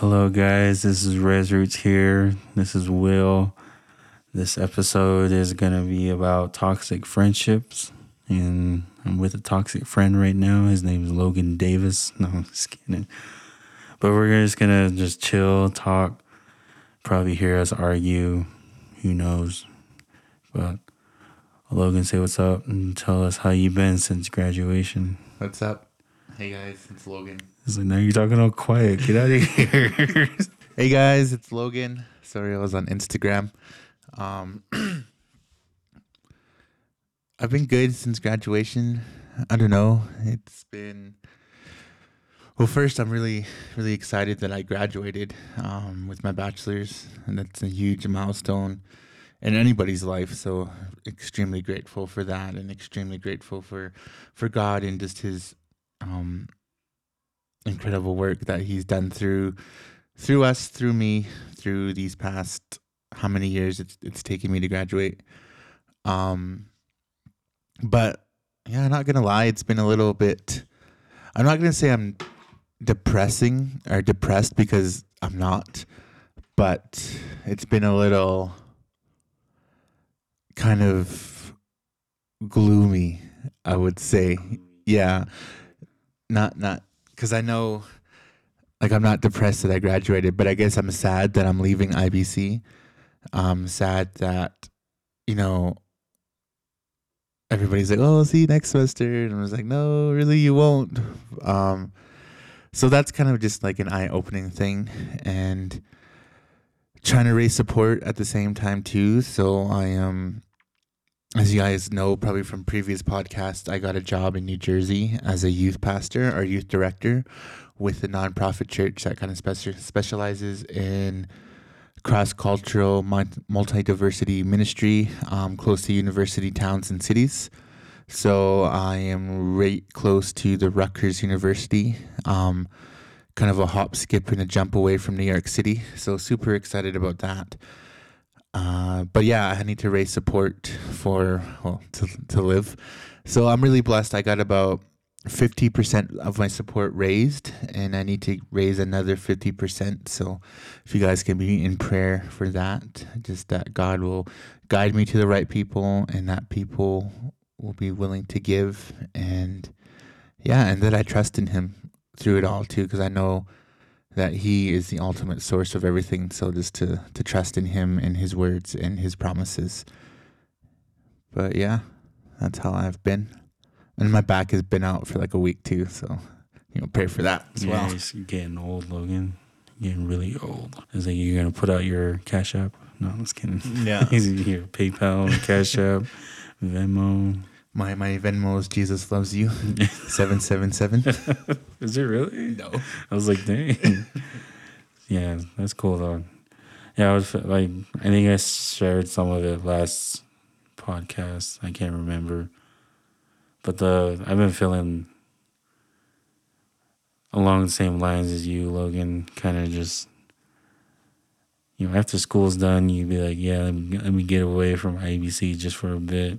Hello, guys. This is Rez Rootz here. This is Will. This episode is going to be about toxic friendships. And I'm with a toxic friend right now. His name is Logan Davis. No, I'm just kidding. But we're just going to just chill, talk, probably hear us argue. Who knows? But Logan, say what's up and tell us how you been since graduation. What's up? Hey guys, it's Logan. It's like, now you're talking all quiet. Get out of here. Hey guys, it's Logan. Sorry, I was on Instagram. Um, I've been good since graduation. I don't know. It's been well. First, I'm really, really excited that I graduated um, with my bachelor's, and that's a huge milestone in anybody's life. So, extremely grateful for that, and extremely grateful for for God and just His um, incredible work that He's done through through us, through me, through these past how many years it's it's taken me to graduate. Um, but yeah, I'm not gonna lie, it's been a little bit. I'm not gonna say I'm depressing or depressed because I'm not, but it's been a little kind of gloomy. I would say, yeah, not not because I know like I'm not depressed that I graduated, but I guess I'm sad that I'm leaving IBC. I'm sad that you know everybody's like, "Oh, see you next semester," and I was like, "No, really, you won't." Um, so that's kind of just like an eye-opening thing, and trying to raise support at the same time too. So I am, as you guys know, probably from previous podcasts, I got a job in New Jersey as a youth pastor or youth director with a nonprofit church that kind of speci- specializes in cross cultural, multi diversity ministry um, close to university towns and cities. So I am right close to the Rutgers University, um, kind of a hop, skip, and a jump away from New York City. So super excited about that. Uh, but yeah, I need to raise support for well to to live. So I'm really blessed. I got about 50% of my support raised and I need to raise another 50%. So if you guys can be in prayer for that, just that God will guide me to the right people and that people will be willing to give and yeah, and that I trust in him through it all too because I know that he is the ultimate source of everything. So just to to trust in him and his words and his promises. But yeah, that's how I've been and my back has been out for like a week too. So you know, pray for that as yeah, well. He's getting old, Logan. Getting really old. Is like you're gonna put out your Cash App? No, I'm just kidding. Yeah, he's here. PayPal, Cash App, Venmo. My my Venmo is Jesus loves you. seven seven seven. Is it really? No. I was like, dang. yeah, that's cool though. Yeah, I was like, I think I shared some of it last podcast. I can't remember but the I've been feeling along the same lines as you, Logan. Kind of just you know, after school's done, you'd be like, yeah, let me, let me get away from IBC just for a bit,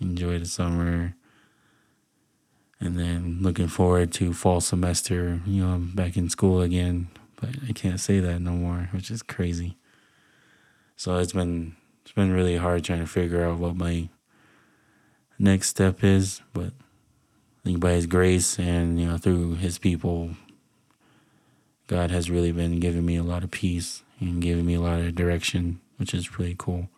enjoy the summer, and then looking forward to fall semester. You know, I'm back in school again, but I can't say that no more, which is crazy. So it's been it's been really hard trying to figure out what my next step is. But I think by His grace and you know through His people, God has really been giving me a lot of peace and giving me a lot of direction, which is really cool.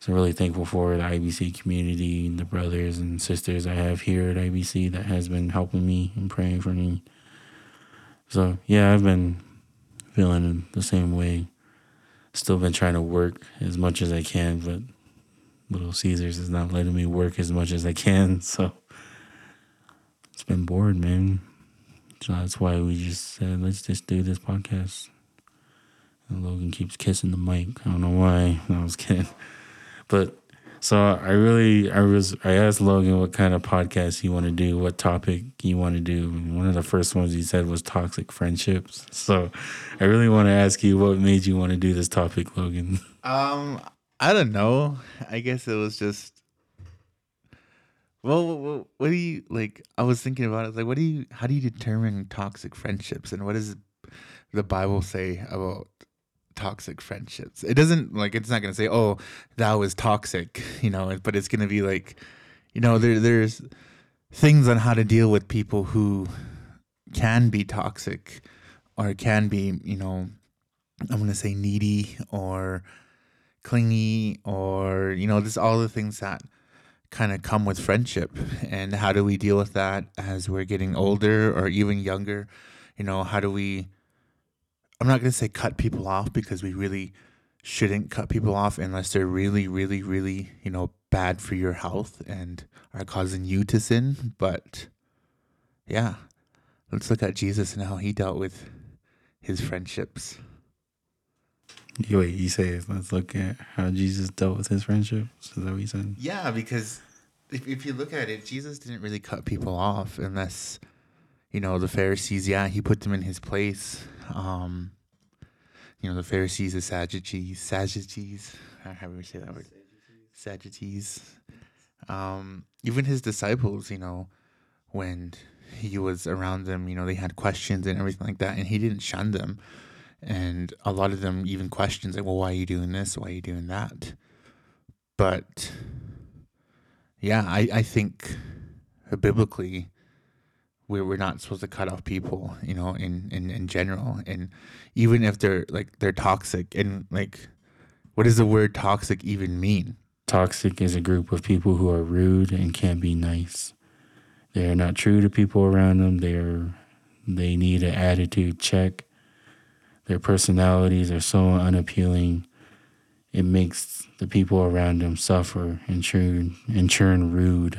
So really thankful for the IBC community, and the brothers and sisters I have here at IBC that has been helping me and praying for me. So yeah, I've been feeling the same way. Still been trying to work as much as I can, but Little Caesars is not letting me work as much as I can, so it's been bored, man. So that's why we just said let's just do this podcast. And Logan keeps kissing the mic. I don't know why. No, I was kidding. But so I really I was I asked Logan what kind of podcast you want to do, what topic you want to do. One of the first ones he said was toxic friendships. So I really want to ask you what made you want to do this topic, Logan. Um I don't know. I guess it was just. Well, what do you like? I was thinking about it. Like, what do you? How do you determine toxic friendships, and what does the Bible say about toxic friendships. It doesn't like it's not gonna say, "Oh, that was toxic," you know, but it's gonna be like, you know, there there's things on how to deal with people who can be toxic or can be, you know, I'm gonna say needy or clingy or you know, just all the things that kind of come with friendship and how do we deal with that as we're getting older or even younger you know how do we i'm not going to say cut people off because we really shouldn't cut people off unless they're really really really you know bad for your health and are causing you to sin but yeah let's look at jesus and how he dealt with his friendships You- Wait, you say let's look at how Jesus dealt with his friendships. Is that what you said? Yeah, because if, if you look at it, Jesus didn't really cut people off unless, you know, the Pharisees, yeah, he put them in his place. Um, you know, the Pharisees, the Sadducees, Sadducees, how do we say that word? Sadducees. Um, even his disciples, you know, when he was around them, you know, they had questions and everything like that, and he didn't shun them. And a lot of them even questions like, well, why are you doing this? Why are you doing that? But yeah, I, I think biblically we're, we're not supposed to cut off people, you know, in, in, in general. And even if they're like, they're toxic and like, what does the word toxic even mean? Toxic is a group of people who are rude and can't be nice. They are not true to people around them. They are they need an attitude check. Their personalities are so unappealing. It makes the people around them suffer and churn and churn rude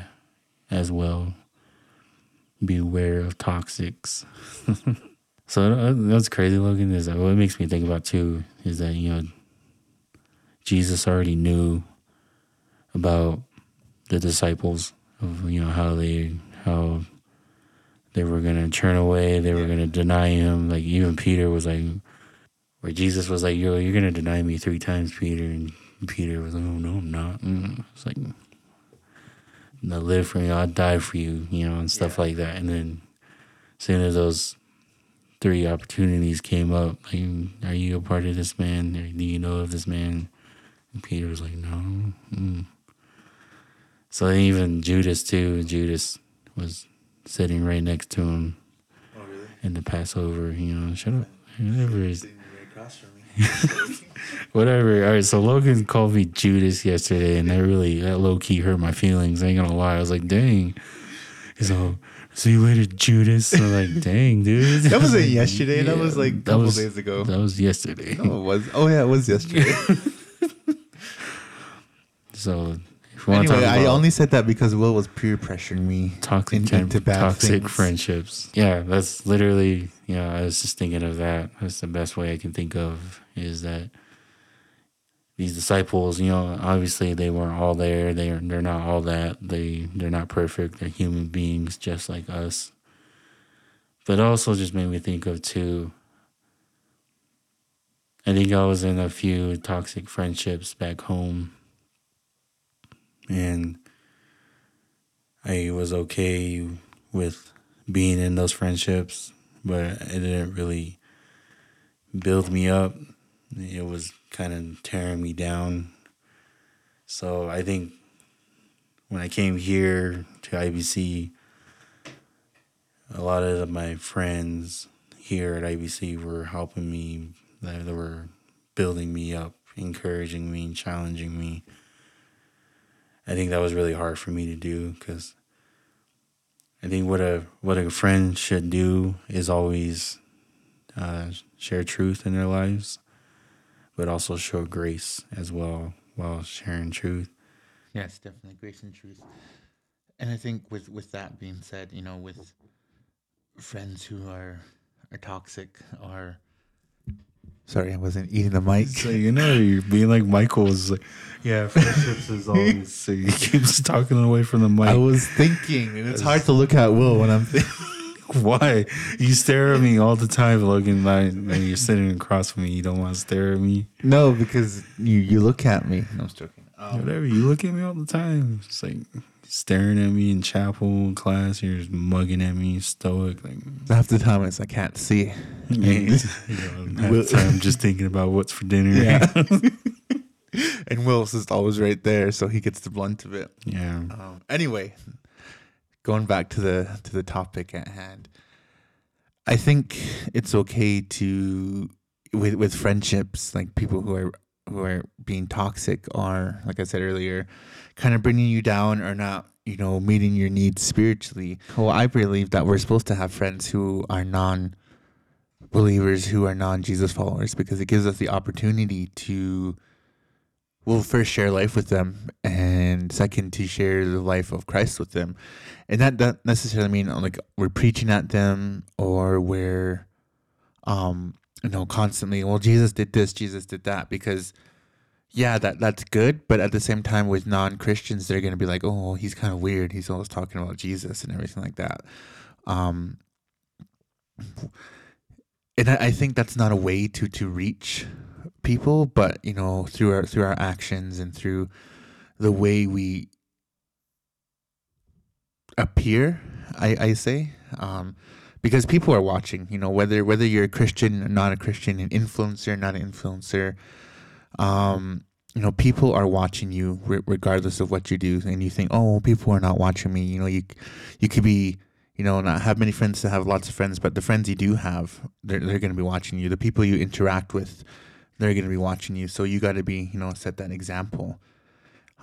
as well. Beware of toxics. so that's crazy, Logan. Is that what it makes me think about too? Is that you know Jesus already knew about the disciples of you know how they how they were gonna turn away, they were Yeah. gonna deny him. Like even Peter was like, where Jesus was like, "Yo, you're gonna deny me three times, Peter," and Peter was like, "Oh no, I'm not." Mm. It's like, "No, live for you, I'll die for you," you know, and stuff Yeah. like that. And then as soon as those three opportunities came up, like, "Are you a part of this man? Or do you know of this man?" And Peter was like, "No." Mm. So even Judas too. Judas was sitting right next to him Oh, really? in the Passover. You know, shut up. Whatever is whatever. All right. So Logan called me Judas yesterday, and that really that low key hurt my feelings. I ain't gonna lie. I was like, dang. He's all. Oh, See you later, Judas. I'm like, dang, dude. That wasn't yesterday. That was like a couple was- days ago. That was yesterday. No, it was. Oh yeah, it was yesterday. So if you anyway, talk I only said that because Will was peer pressuring me toxic in- into bad toxic things. friendships. Yeah, that's literally. Yeah, I was just thinking of that. That's the best way I can think of is that these disciples. You know, obviously they weren't all there. They. They're not all that. They they're not perfect. They're human beings just like us. But also just made me think of too. I think I was in a few toxic friendships back home. And I was okay with being in those friendships, but it didn't really build me up. It was kind of tearing me down. So I think when I came here to IBC, a lot of my friends here at IBC were helping me. They were building me up, encouraging me, challenging me. I think that was really hard for me to do because I think what a what a friend should do is always uh, share truth in their lives, but also show grace as well while sharing truth. Yes, definitely grace and truth. And I think with with that being said, you know, with friends who are are toxic or sorry, I wasn't eating the mic. So you know you're being like Michael was like, yeah, friendships is always. so he keeps talking away from the mic. I was thinking, and it's hard to look at Will when I'm thinking. Why you stare at me all the time, Logan? Like when you're sitting across from me, you don't want to stare at me. No, because you you look at me. No, I'm joking. Whatever. You look at me all the time. It's like staring at me in chapel in class. You're just mugging at me, stoic. Like, Half the time it's I can't see. you know, the time I'm just thinking about what's for dinner. Yeah. and Will's is always right there, so he gets the blunt of it. yeah. Um, anyway, going back to the to the topic at hand, I think it's okay to with with friendships like people who are who are being toxic are like I said earlier, kind of bringing you down or not you know meeting your needs spiritually. Well, I believe that we're supposed to have friends who are non believers who are non Jesus followers because it gives us the opportunity to well first share life with them and second to share the life of christ with them and that doesn't necessarily mean like we're preaching at them or we're um you know constantly. Well jesus did this jesus did that because yeah that that's good but at the same time with non-christians they're going to be like oh he's kind of weird. He's always talking about jesus and everything like that. Um and I, I think that's not a way to to reach people, but you know, through our through our actions and through the way we appear, I, I say, um, because people are watching. You know, whether whether you're a Christian or not a Christian, an influencer, not an influencer, um, you know, people are watching you re- regardless of what you do, and you think, oh, people are not watching me. You know, you you could be you know, not have many friends to have lots of friends, but the friends you do have, they're, they're going to be watching you. The people you interact with, they're going to be watching you. So you got to be, you know, set that example.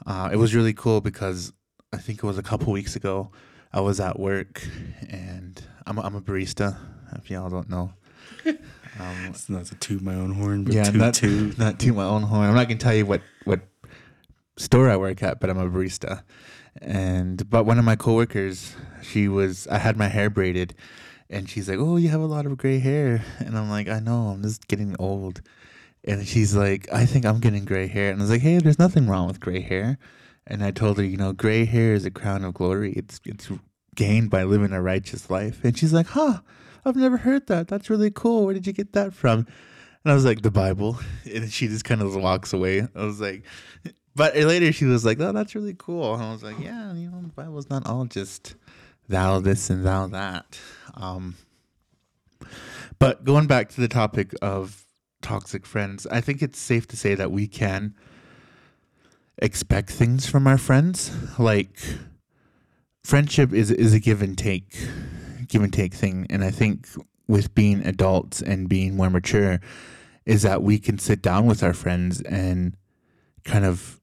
Uh, it was really cool because I think it was a couple weeks ago. I was at work and I'm a, I'm a barista. If y'all don't know, um, It's not to toot my own horn, but yeah, toot not toot. not to my own horn. I'm not gonna tell you what what store I work at, but I'm a barista. And but one of my coworkers, she was I had my hair braided, and she's like, "Oh, you have a lot of gray hair," and I'm like, "I know, I'm just getting old." And she's like, "I think I'm getting gray hair," and I was like, "Hey, there's nothing wrong with gray hair." And I told her, you know, gray hair is a crown of glory. It's it's gained by living a righteous life. And she's like, "Huh." I've never heard that. That's really cool. Where did you get that from? And I was like, the Bible. And she just kind of walks away. I was like, but later she was like, oh, that's really cool. And I was like, yeah, you know, the Bible's not all just thou this and thou that. Um, but going back to the topic of toxic friends, I think it's safe to say that we can expect things from our friends. Like, friendship is, is a give and take give and take thing. And I think with being adults and being more mature, is that we can sit down with our friends and kind of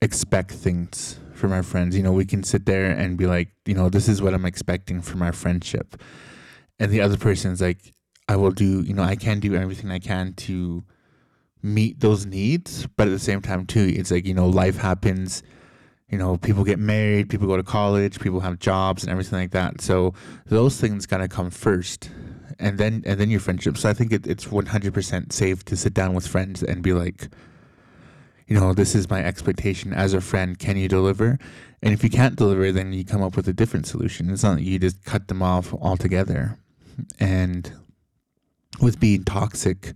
expect things from our friends. You know, we can sit there and be like, you know, this is what I'm expecting from our friendship. And the other person's like, I will do, you know, I can do everything I can to meet those needs. But at the same time, too, it's like, you know, life happens you know, people get married, people go to college, people have jobs and everything like that. So those things gotta come first, and then and then your friendship. So I think it, it's one hundred percent safe to sit down with friends and be like, you know, this is my expectation as a friend. Can you deliver? And if you can't deliver, then you come up with a different solution. It's not that you just cut them off altogether. And with being toxic,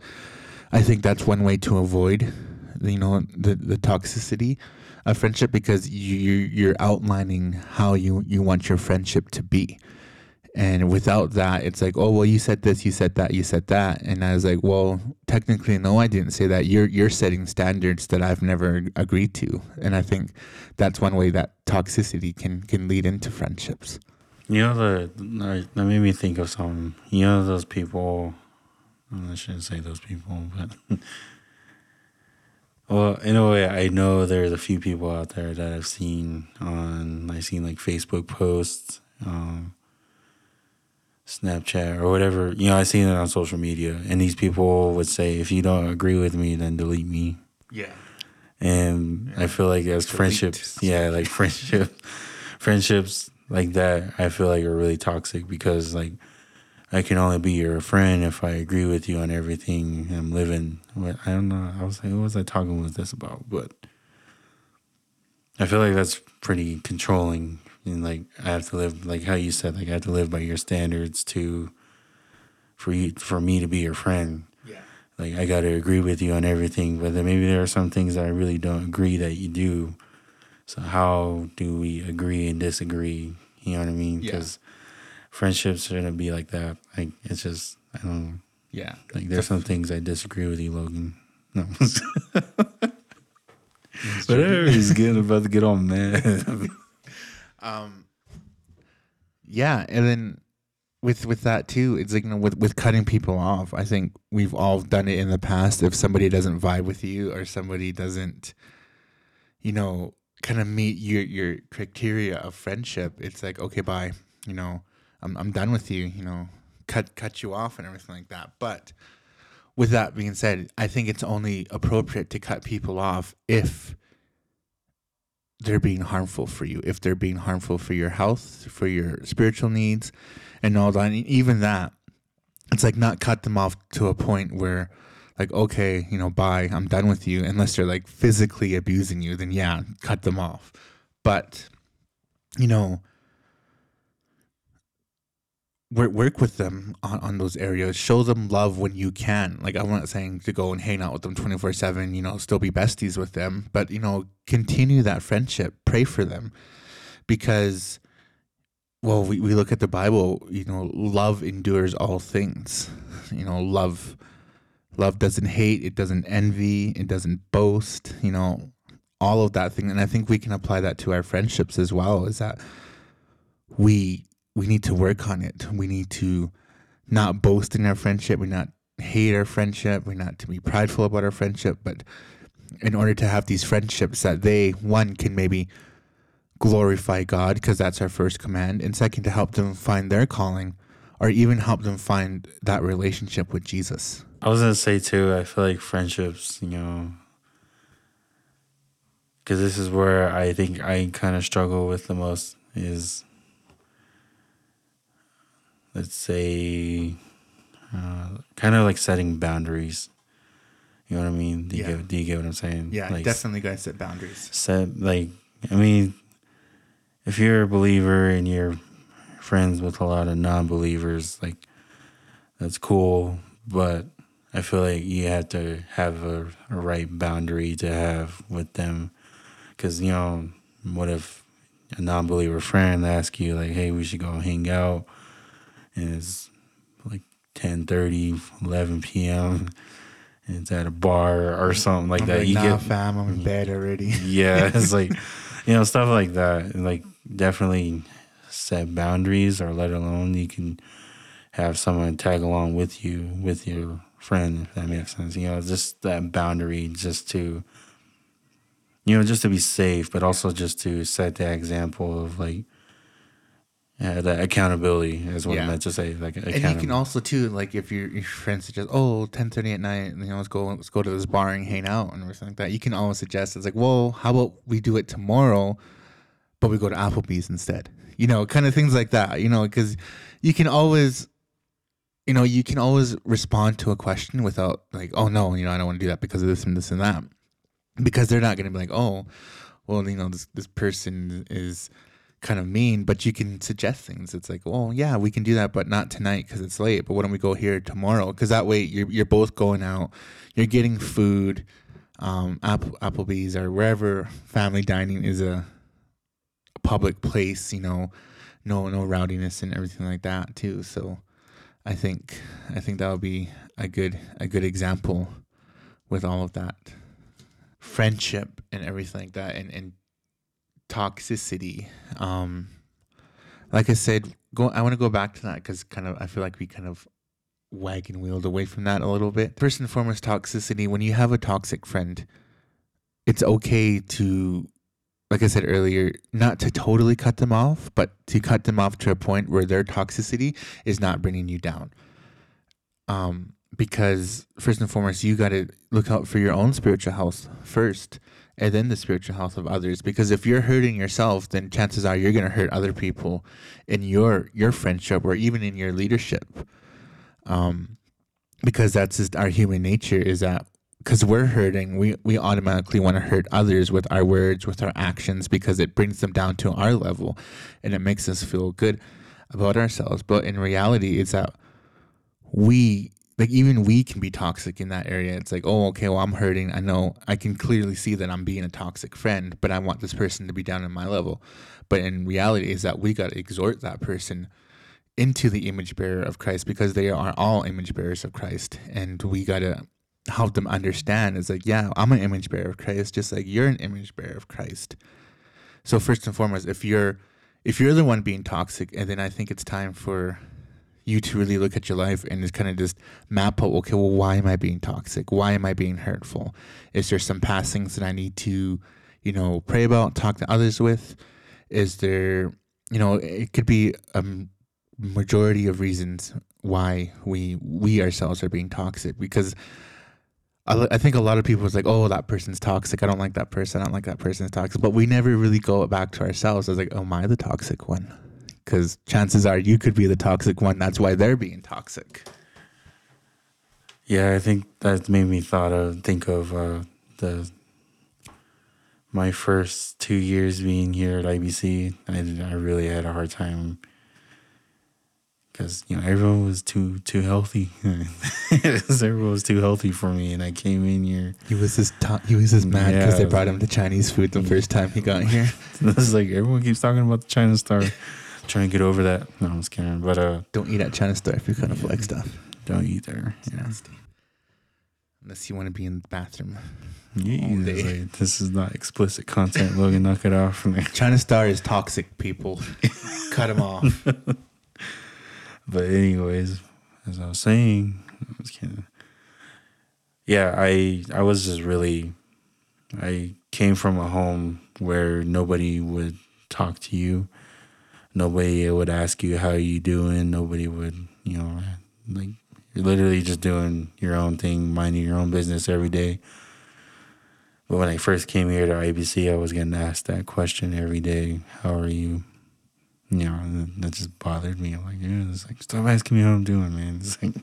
I think that's one way to avoid, you know, the the toxicity a friendship because you you're outlining how you you want your friendship to be. And without that it's like oh well you said this you said that you said that. And i was like well technically no i didn't say that. You're you're setting standards that i've never agreed to. And i think that's one way that toxicity can can lead into friendships. You know the that made me think of some You know those people. I shouldn't say those people, but well, in a way, I know there's a few people out there that I've seen on. I've seen like Facebook posts, um, Snapchat, or whatever. You know, I've seen it on social media, and these people would say, "If you don't agree with me, then delete me." yeah And I feel like as Delete. friendships, yeah, like friendship, friendships like that, I feel like are really toxic because like I can only be your friend if I agree with you on everything I'm living. What I don't know. I was like, what was I talking with this about? But I feel like that's pretty controlling. And like I have to live like how you said, like I have to live by your standards to for you for me to be your friend. yeah like I got to agree with you on everything, but then maybe there are some things that I really don't agree that you do. So how do we agree and disagree? You know what I mean? Yeah. Because friendships are gonna be like that. Like it's just I don't know. Yeah. Like there's some things I disagree with you, Logan. No. Whatever. He's getting about to get all mad. Um, yeah, and then with with that too, it's like you know, with with cutting people off. I think we've all done it in the past. If somebody doesn't vibe with you, or somebody doesn't, you know, kind of meet your your criteria of friendship, it's like okay, bye. You know, I'm I'm done with you. You know, cut cut you off and everything like that. But with that being said, I think it's only appropriate to cut people off if they're being harmful for you, if they're being harmful for your health, for your spiritual needs, and all that. And even that, it's like not cut them off to a point where, like, okay, you know, bye, I'm done with you. Unless they're like physically abusing you, then yeah, cut them off. But, you know, work work with them on, on those areas. Show them love when you can. Like I'm not saying to go and hang out with them twenty four seven. You know, still be besties with them, but you know, continue that friendship. Pray for them, because, well, we we look at the Bible. You know, love endures all things. You know, love, love doesn't hate. It doesn't envy. It doesn't boast. You know, all of that thing, and I think we can apply that to our friendships as well. Is that we we need to work on it. We need to not boast in our friendship. We not hate our friendship. We not to be prideful about our friendship. But in order to have these friendships, that they one can maybe glorify God because that's our first command, and second to help them find their calling, or even help them find that relationship with Jesus. I was gonna say too. I feel like friendships, you know, because this is where I think I kind of struggle with the most is, let's say, uh, kind of like setting boundaries. You know what I mean? Do you, Yeah. get, do you get what I'm saying? like, definitely got to set boundaries. set like I mean, if you're a believer and you're friends with a lot of non-believers, like that's cool, but I feel like you have to have a, a right boundary to have with them, because you know, what if a non-believer friend asks you like, "Hey, we should go hang out," and it's like 10, 30, 11 p.m. and it's at a bar or mm-hmm. something like I'm that. like, you nah, get fam, I'm in mm. bed already. yeah, it's like you know stuff like that. Like definitely set boundaries, or let alone you can have someone tag along with you with your friend, if that makes sense. You know, just that boundary, just to you know, just to be safe, but also just to set the example of like. Yeah, that accountability is what Yeah. I meant to say. Like, And you can also too, like if your your friends suggest, oh, 10.30 at night, you know, let's go let's go to this bar and hang out and something like that. You can always suggest it's like, well, how about we do it tomorrow, but we go to Applebee's instead. You know, kind of things like that. You know, because you can always, you know, you can always respond to a question without like, oh no, you know, I don't want to do that because of this and this and that, because they're not going to be like, oh, well, you know, this this person is kind of mean, but you can suggest things. It's like, well, yeah, we can do that, but not tonight because it's late. But why don't we go here tomorrow? Because that way you're you're both going out, you're getting food. Um, Apple, Applebee's or wherever family dining is a, public place, you know, no no rowdiness and everything like that too. So, I think I think that would be a good a good example with all of that friendship and everything like that, and and toxicity. Um, like I said, go. I want to go back to that because kind of I feel like we kind of wagon wheeled away from that a little bit. First and foremost, toxicity. When you have a toxic friend, it's okay to, like I said earlier, not to totally cut them off, but to cut them off to a point where their toxicity is not bringing you down. Um, because first and foremost, you got to look out for your own spiritual health first and then the spiritual health of others. Because if you're hurting yourself then chances are you're going to hurt other people in your your friendship or even in your leadership. Um because that's just our human nature is that because we're hurting we we automatically want to hurt others with our words with our actions because it brings them down to our level and it makes us feel good about ourselves. But in reality it's that we like even we can be toxic in that area. It's like, oh, okay, well, I'm hurting. I know I can clearly see that I'm being a toxic friend, but I want this person to be down in my level. But in reality, is that we got to exhort that person into the image bearer of Christ because they are all image bearers of Christ, and we got to help them understand. It's like, yeah, I'm an image bearer of Christ, just like you're an image bearer of Christ. So first and foremost, if you're if you're the one being toxic, and then I think it's time for you to really look at your life and just kind of just map out okay well why am i being toxic? Why am i being hurtful? Is there some past things that i need to you know pray about talk to others with? Is there you know it could be a majority of reasons why we we ourselves are being toxic because I, I think a lot of people is like oh that person's toxic. I don't like that person. I don't like that person's toxic. But we never really go back to ourselves as like oh am i the toxic one because chances are you could be the toxic one. That's why they're being toxic. Yeah, I think that made me thought of think of uh, the my first two years being here at IBC. I I really had a hard time because you know everyone was too too healthy. everyone was too healthy for me, and I came in here. He was just ta- he was just mad because yeah, they brought him the Chinese food the first time he got here. It's like everyone keeps talking about the China Star trying to get over that. No, I'm just kidding. But uh, don't eat at China Star if you're kind of like stuff. Don't eat there. It's yeah. nasty. Unless you want to be in the bathroom. Yeah, like, this is not explicit content. Logan, knock it off. China Star is toxic. People, cut them off. but anyways, as I was saying, I was kidding. Yeah, I I was just really, I came from a home where nobody would talk to you nobody would ask you how you doing. Nobody would, you know, like you're literally just doing your own thing, minding your own business every day. But when I first came here to IBC, I was getting asked that question every day. How are you? You know, that just bothered me. I'm like, yeah, it's like stop asking me how I'm doing, man. It's like,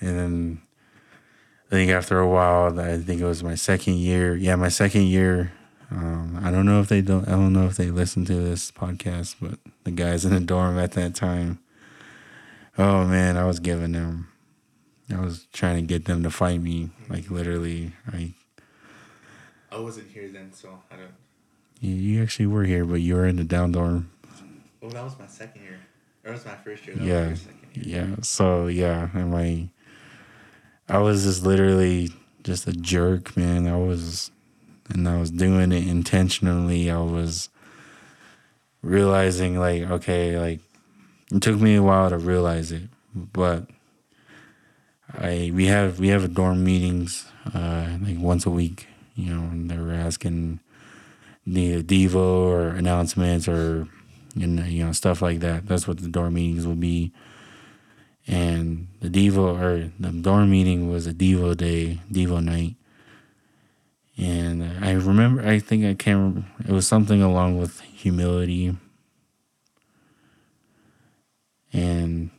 and then I think after a while, I think it was my second year. Yeah, my second year um, I don't know if they don't. I don't know if they listen to this podcast, but the guys in the dorm at that time. Oh man, I was giving them. I was trying to get them to fight me, like literally. I. I wasn't here then, so I don't. You, you actually were here, but you were in the down dorm. Well, that was my second year. That was my first year. That yeah, yeah. So yeah, and my. I was just literally just a jerk, man. I was and I was doing it intentionally. I was realizing like okay, like it took me a while to realize it, but I we have we have a dorm meetings uh, like once a week, you know, and they were asking the Devo or announcements or know, you know stuff like that. That's what the dorm meetings will be. And the Devo or the dorm meeting was a Devo day, Devo night, and I remember, I think I remember, it was something along with humility. And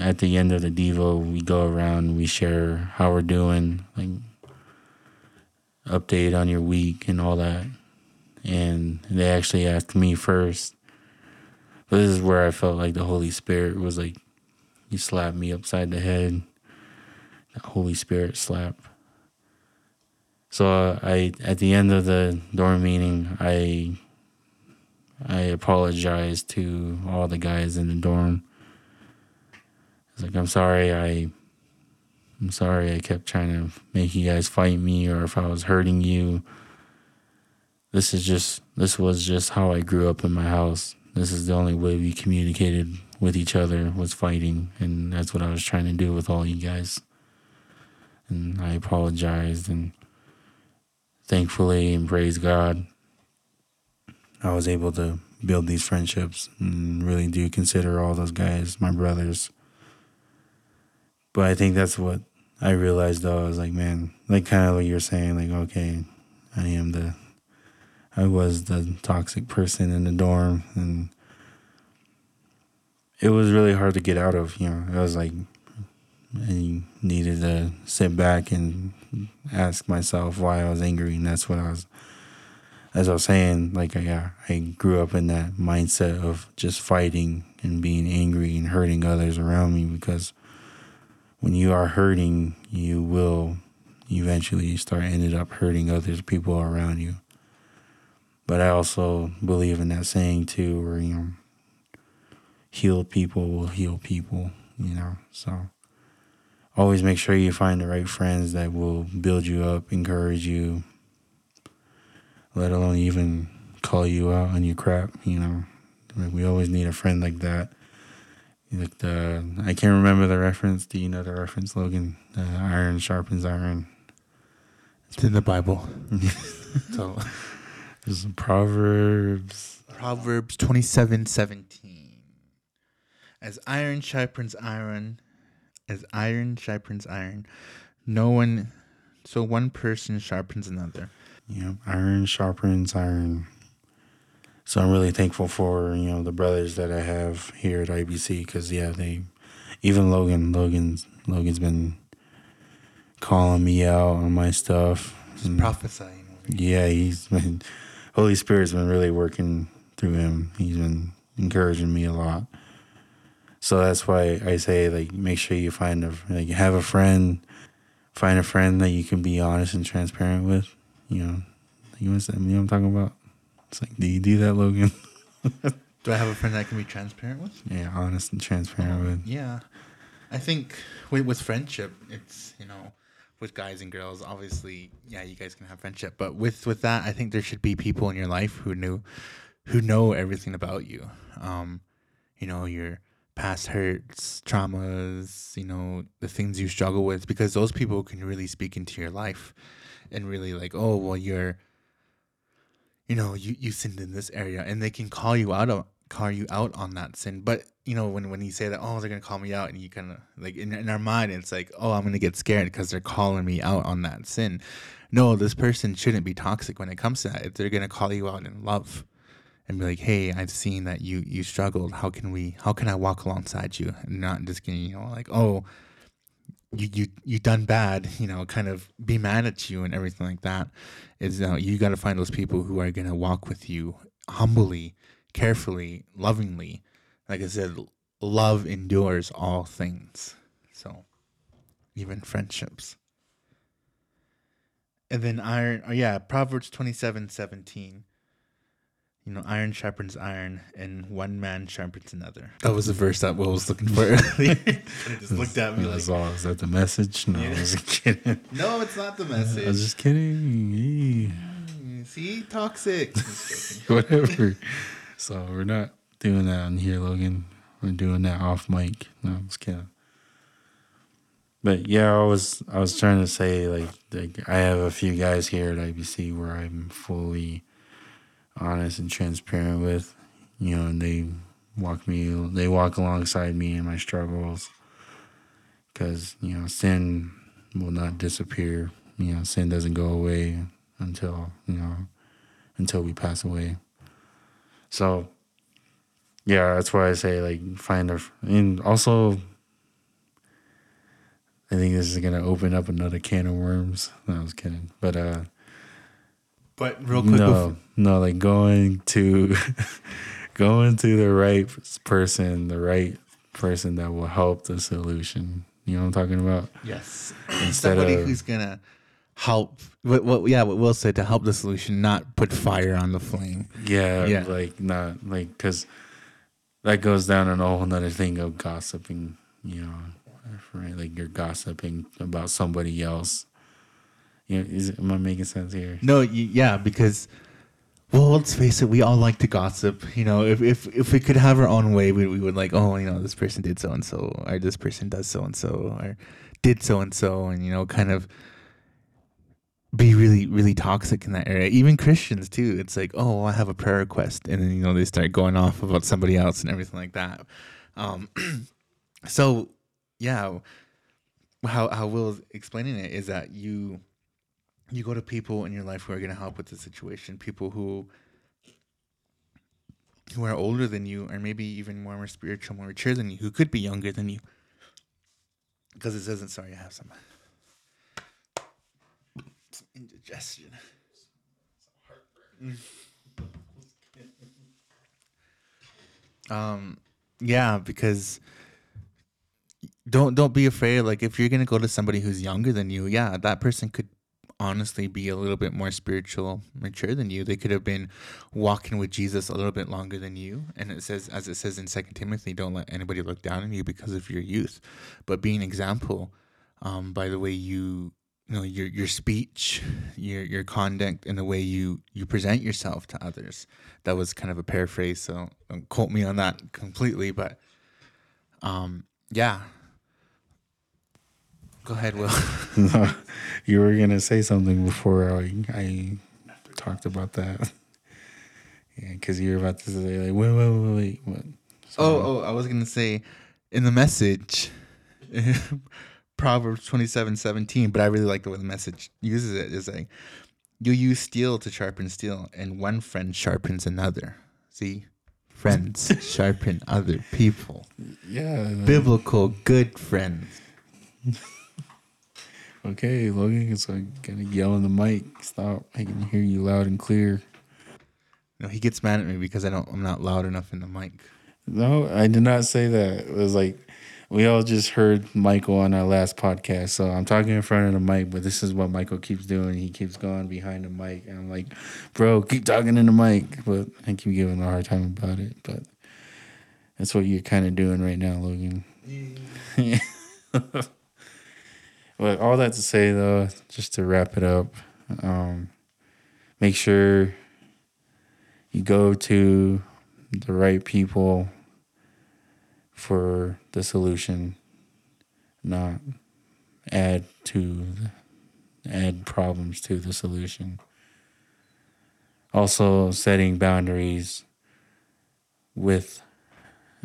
at the end of the Devo, we go around, we share how we're doing, like update on your week and all that. And they actually asked me first. But this is where I felt like the Holy Spirit was like, you slapped me upside the head. That Holy Spirit slap. So I, at the end of the dorm meeting, I, I apologized to all the guys in the dorm. I was like, I'm sorry, I, I'm sorry, I kept trying to make you guys fight me, or if I was hurting you. This is just, this was just how I grew up in my house. This is the only way we communicated with each other was fighting, and that's what I was trying to do with all you guys. And I apologized and thankfully and praise God, I was able to build these friendships and really do consider all those guys my brothers. But I think that's what I realized though. I was like, man, like kind of what you're saying, like, okay, I am the, I was the toxic person in the dorm and it was really hard to get out of, you know, I was like, I needed to sit back and ask myself why I was angry, and that's what I was. As I was saying, like I, I grew up in that mindset of just fighting and being angry and hurting others around me because when you are hurting, you will eventually start ended up hurting others, people around you. But I also believe in that saying too, where you know, healed people will heal people. You know, so always make sure you find the right friends that will build you up, encourage you, let alone even call you out on your crap. You know, like we always need a friend like that. Like the I can't remember the reference. Do you know the reference, Logan? Uh, iron sharpens iron. It's in the Bible. so there's some proverbs. Proverbs twenty seven seventeen. As iron sharpens iron, as iron sharpens iron, no one, so one person sharpens another. Yeah, iron sharpens iron. So I'm really thankful for you know the brothers that I have here at IBC because yeah they, even Logan Logan's Logan's been calling me out on my stuff. Just mm. prophesying. Yeah, he's been Holy Spirit's been really working through him. He's been encouraging me a lot. So that's why I say like make sure you find a like have a friend, find a friend that you can be honest and transparent with. You know, you know what I'm talking about. It's like, do you do that, Logan? do I have a friend that I can be transparent with? Yeah, honest and transparent with. Yeah, I think with, with friendship, it's you know, with guys and girls, obviously, yeah, you guys can have friendship, but with with that, I think there should be people in your life who knew, who know everything about you. Um, you know your past hurts, traumas, you know, the things you struggle with, because those people can really speak into your life and really like, oh, well, you're, you know, you, you sinned in this area and they can call you out of, call you out on that sin. But, you know, when, when you say that, oh, they're going to call me out and you kind of like in, in our mind, it's like, oh, I'm going to get scared because they're calling me out on that sin. No, this person shouldn't be toxic when it comes to that. If they're going to call you out in love, and be like, "Hey, I've seen that you you struggled. How can we? How can I walk alongside you?" And not just getting you know like, "Oh, you you you done bad." You know, kind of be mad at you and everything like that. Is uh, you, know, you got to find those people who are gonna walk with you humbly, carefully, lovingly. Like I said, love endures all things. So, even friendships. And then iron, oh yeah, Proverbs twenty seven seventeen you know, iron sharpens iron, and one man sharpens another. That was the verse that Will was looking for earlier. just looked at me like, all, "Is that the message?" No, yeah. I was kidding. No, it's not the message. I was just kidding. Mm, see, toxic. Whatever. So we're not doing that on here, Logan. We're doing that off mic. No, I'm just kidding. But yeah, I was I was trying to say like, like I have a few guys here at IBC where I'm fully honest and transparent with, you know, and they walk me, they walk alongside me in my struggles. Because, you know, sin will not disappear. You know, sin doesn't go away until, you know, until we pass away. So, yeah, that's why I say, like, find a, and also, I think this is going to open up another can of worms. No, I was kidding. But, uh, but real quick, no, no, like going to going to the right person, the right person that will help the solution. You know what I'm talking about? Yes. Instead Somebody of, who's gonna help. What, what? Yeah, what Will said to help the solution, not put fire on the flame. Yeah, yeah. like not like because that goes down in a whole another thing of gossiping. You know, right? Like you're gossiping about somebody else is am I making sense here? No, yeah, because well, let's face it, we all like to gossip. You know, if if if we could have our own way, we, we would like, oh, you know, this person did so and so, or this person does so and so, or did so and so, and you know, kind of be really really toxic in that area. Even Christians too. It's like, oh, I have a prayer request, and then you know they start going off about somebody else and everything like that. Um, so yeah, how how Will's explaining it is that you you go to people in your life who are going to help with the situation people who who are older than you or maybe even more, more spiritual more mature than you who could be younger than you because it doesn't sorry i have some some indigestion um yeah because don't don't be afraid. Like if you're gonna go to somebody who's younger than you, yeah, that person could honestly be a little bit more spiritual mature than you. They could have been walking with jesus a little bit longer than you. And it says as it says in second timothy don't let anybody look down on you because of your youth. But be an example um, by the way you you know your your speech your your conduct and the way you you present yourself to others. That was kind of a paraphrase so don't quote me on that completely but um yeah go ahead will no, you were gonna say something before I, I talked about that. yeah, because you were about to say like, wait, wait, wait, wait. What? Oh, oh, I was gonna say in the message, Proverbs twenty seven seventeen, but I really like the way the message uses it. Is like you use steel to sharpen steel, and one friend sharpens another. See, friends sharpen other people. Yeah, biblical good friends. Okay, Logan, it's like gonna yell in the mic. Stop! I can hear you loud and clear. No, he gets mad at me because I don't. I'm not loud enough in the mic. No, I did not say that. It was like we all just heard Michael on our last podcast. So I'm talking in front of the mic, but this is what Michael keeps doing. He keeps going behind the mic, and I'm like, "Bro, keep talking in the mic." But I keep giving him a hard time about it. But that's what you're kind of doing right now, Logan. Yeah. But all that to say, though, just to wrap it up, um, make sure you go to the right people for the solution, not add to add problems to the solution. Also, setting boundaries with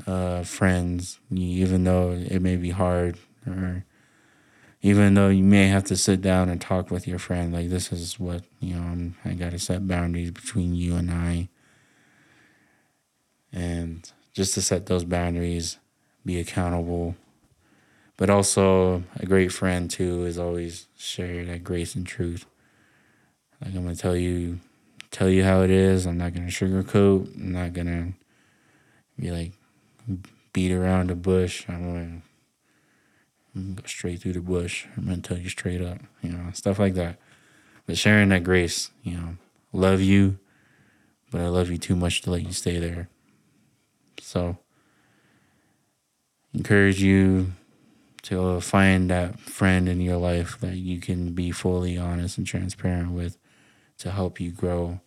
uh, friends, even though it may be hard or even though you may have to sit down and talk with your friend like this is what you know I'm, i got to set boundaries between you and i. And just to set those boundaries be accountable. But also a great friend too is always share that grace and truth. Like i'm gonna tell you tell you how it is. I'm not gonna sugarcoat. I'm not gonna be like beat around the bush. I'm gonna go Mm-hmm. straight through the bush. I'm gonna tell you straight up, you know, stuff like that. But sharing that grace, you know, love you, but I love you too much to let you stay there. So, encourage you to uh, find that friend in your life that you can be fully honest and transparent with to help you grow.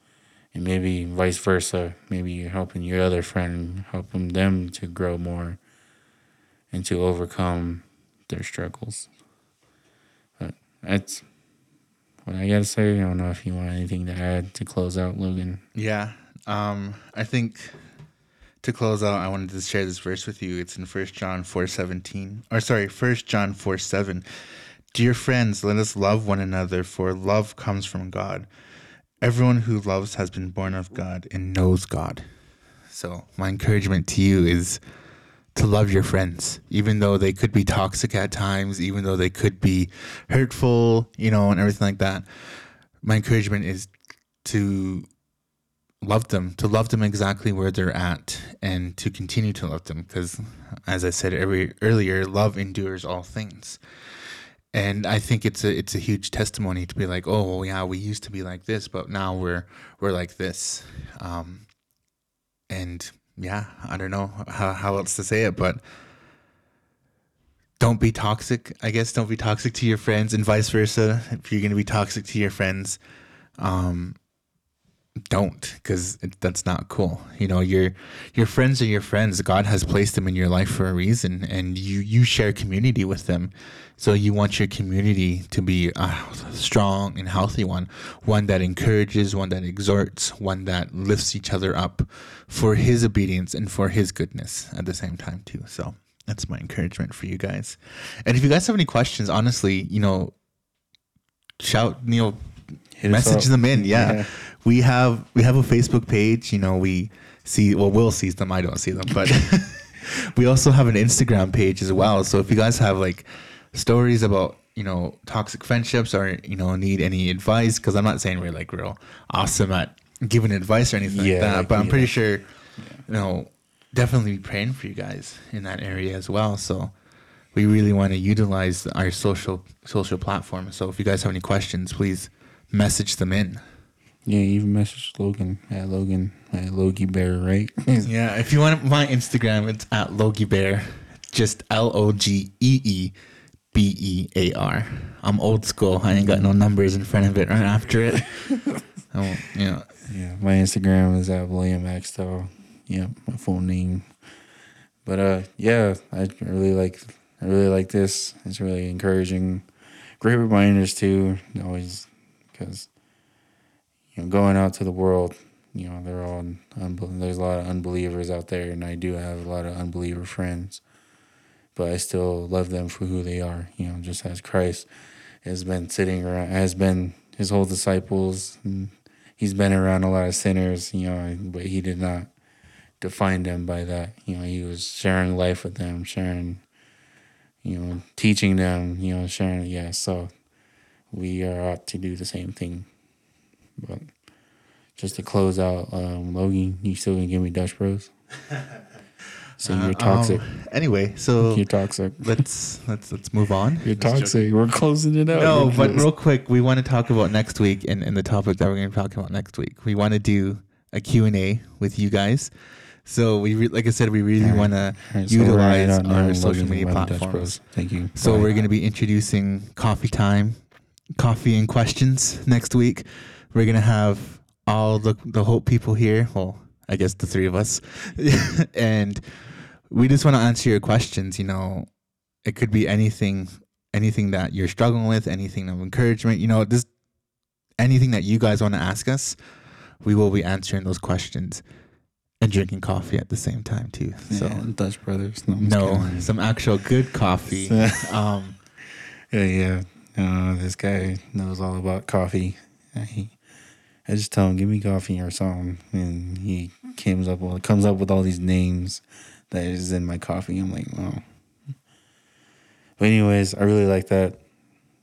And maybe vice versa. Maybe you're helping your other friend, helping them to grow more and to overcome their struggles. But that's what I gotta say. I don't know if you want anything to add to close out, Logan. Yeah. Um, I think to close out, I wanted to share this verse with you. It's in First John four seventeen, or sorry, First John four seven. Dear friends, let us love one another, for love comes from God. Everyone who loves has been born of God and knows God. So my encouragement to you is to love your friends, even though they could be toxic at times, even though they could be hurtful, you know, and everything like that. My encouragement is to love them, to love them exactly where they're at, and to continue to love them. Because, as I said every, earlier, love endures all things. And I think it's a it's a huge testimony to be like, oh yeah, we used to be like this, but now we're we're like this. Um, and yeah, I don't know how, how else to say it, but don't be toxic. I guess don't be toxic to your friends and vice versa. If you're going to be toxic to your friends, um, don't because that's not cool. You know, your your friends are your friends. God has placed them in your life for a reason, and you you share community with them. So you want your community to be a strong and healthy one, one that encourages, one that exhorts, one that lifts each other up for His obedience and for His goodness at the same time too. So that's my encouragement for you guys. And if you guys have any questions, honestly, you know, shout, you know, message them in. Yeah. yeah. We have we have a Facebook page. You know, we see well, Will sees them. I don't see them, but we also have an Instagram page as well. So if you guys have like stories about you know toxic friendships or you know need any advice, because I'm not saying we're like real awesome at giving advice or anything yeah, like that, but I'm pretty sure you know definitely be praying for you guys in that area as well. So we really want to utilize our social social platform. So if you guys have any questions, please message them in. Yeah, even message Logan at Logan at Logee Bear, right? yeah, if you want my Instagram, it's at Logee Bear, just L O G E E B E A R. I'm old school. I ain't got no numbers in front of it right after it. I won't, you. Yeah, my Instagram is at William Axtell. Yep, my full name. But uh, yeah, I really like I really like this. It's really encouraging. Great reminders too. Always because you know going out to the world, you know they're all there's a lot of unbelievers out there, and I do have a lot of unbeliever friends. But I still love them for who they are. You know, just as Christ has been sitting around, has been his whole disciples. And he's been around a lot of sinners, you know, but he did not define them by that. You know, he was sharing life with them, sharing, you know, teaching them, you know, sharing. Yeah, so we are ought to do the same thing. But just to close out, um, Logan, you still gonna give me Dutch Bros? So you're toxic. Um, anyway, so you're toxic. let's let's let's move on. You're toxic. We're closing it out. No, You're but just- real quick, we want to talk about next week and, and the topic that we're going to talk about next week. We want to do a Q&A with you guys. So we, re- like I said, we really Alright. want to Alright, so we're utilize right on our Logan social and media Logan Dutch platforms. Bros. Thank you. So Bye. we're going to be introducing coffee time, coffee and questions next week. We're going to have all the the Hope people here. Well, I guess the three of us, and we just want to answer your questions. You know, it could be anything, anything that you're struggling with, anything of encouragement. You know, just anything that you guys want to ask us. We will be answering those questions and drinking coffee at the same time too. So. Yeah, Dutch Brothers. No, No, some actual good coffee. Um, Yeah, yeah. Uh, this guy knows all about coffee. He, I just tell him, "Give me coffee or something," and he comes up with comes up with all these names that is in my coffee. I'm like, wow. But anyways, I really like that.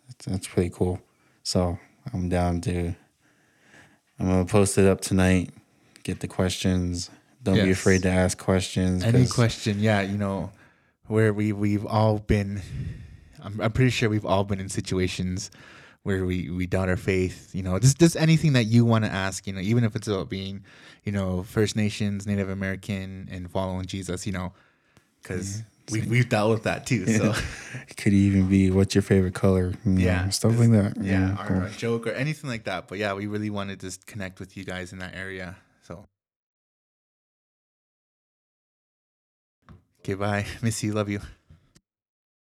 That's, that's pretty cool. So I'm down to. I'm gonna post it up tonight. Get the questions. Don't be afraid to ask questions. Any question, yeah, you know, where we we've all been. I'm, I'm pretty sure we've all been in situations where we we doubt our faith. You know, just just anything that you want to ask. You know, even if it's about being, you know, First Nations, Native American, and following Jesus. You know, because we we've dealt with that too. So It could even be what's your favorite color? you know, Yeah. stuff like that. yeah, know, or a joke or anything like that. But yeah, we really wanted to just connect with you guys in that area. So. Okay, bye. Miss you. Love you.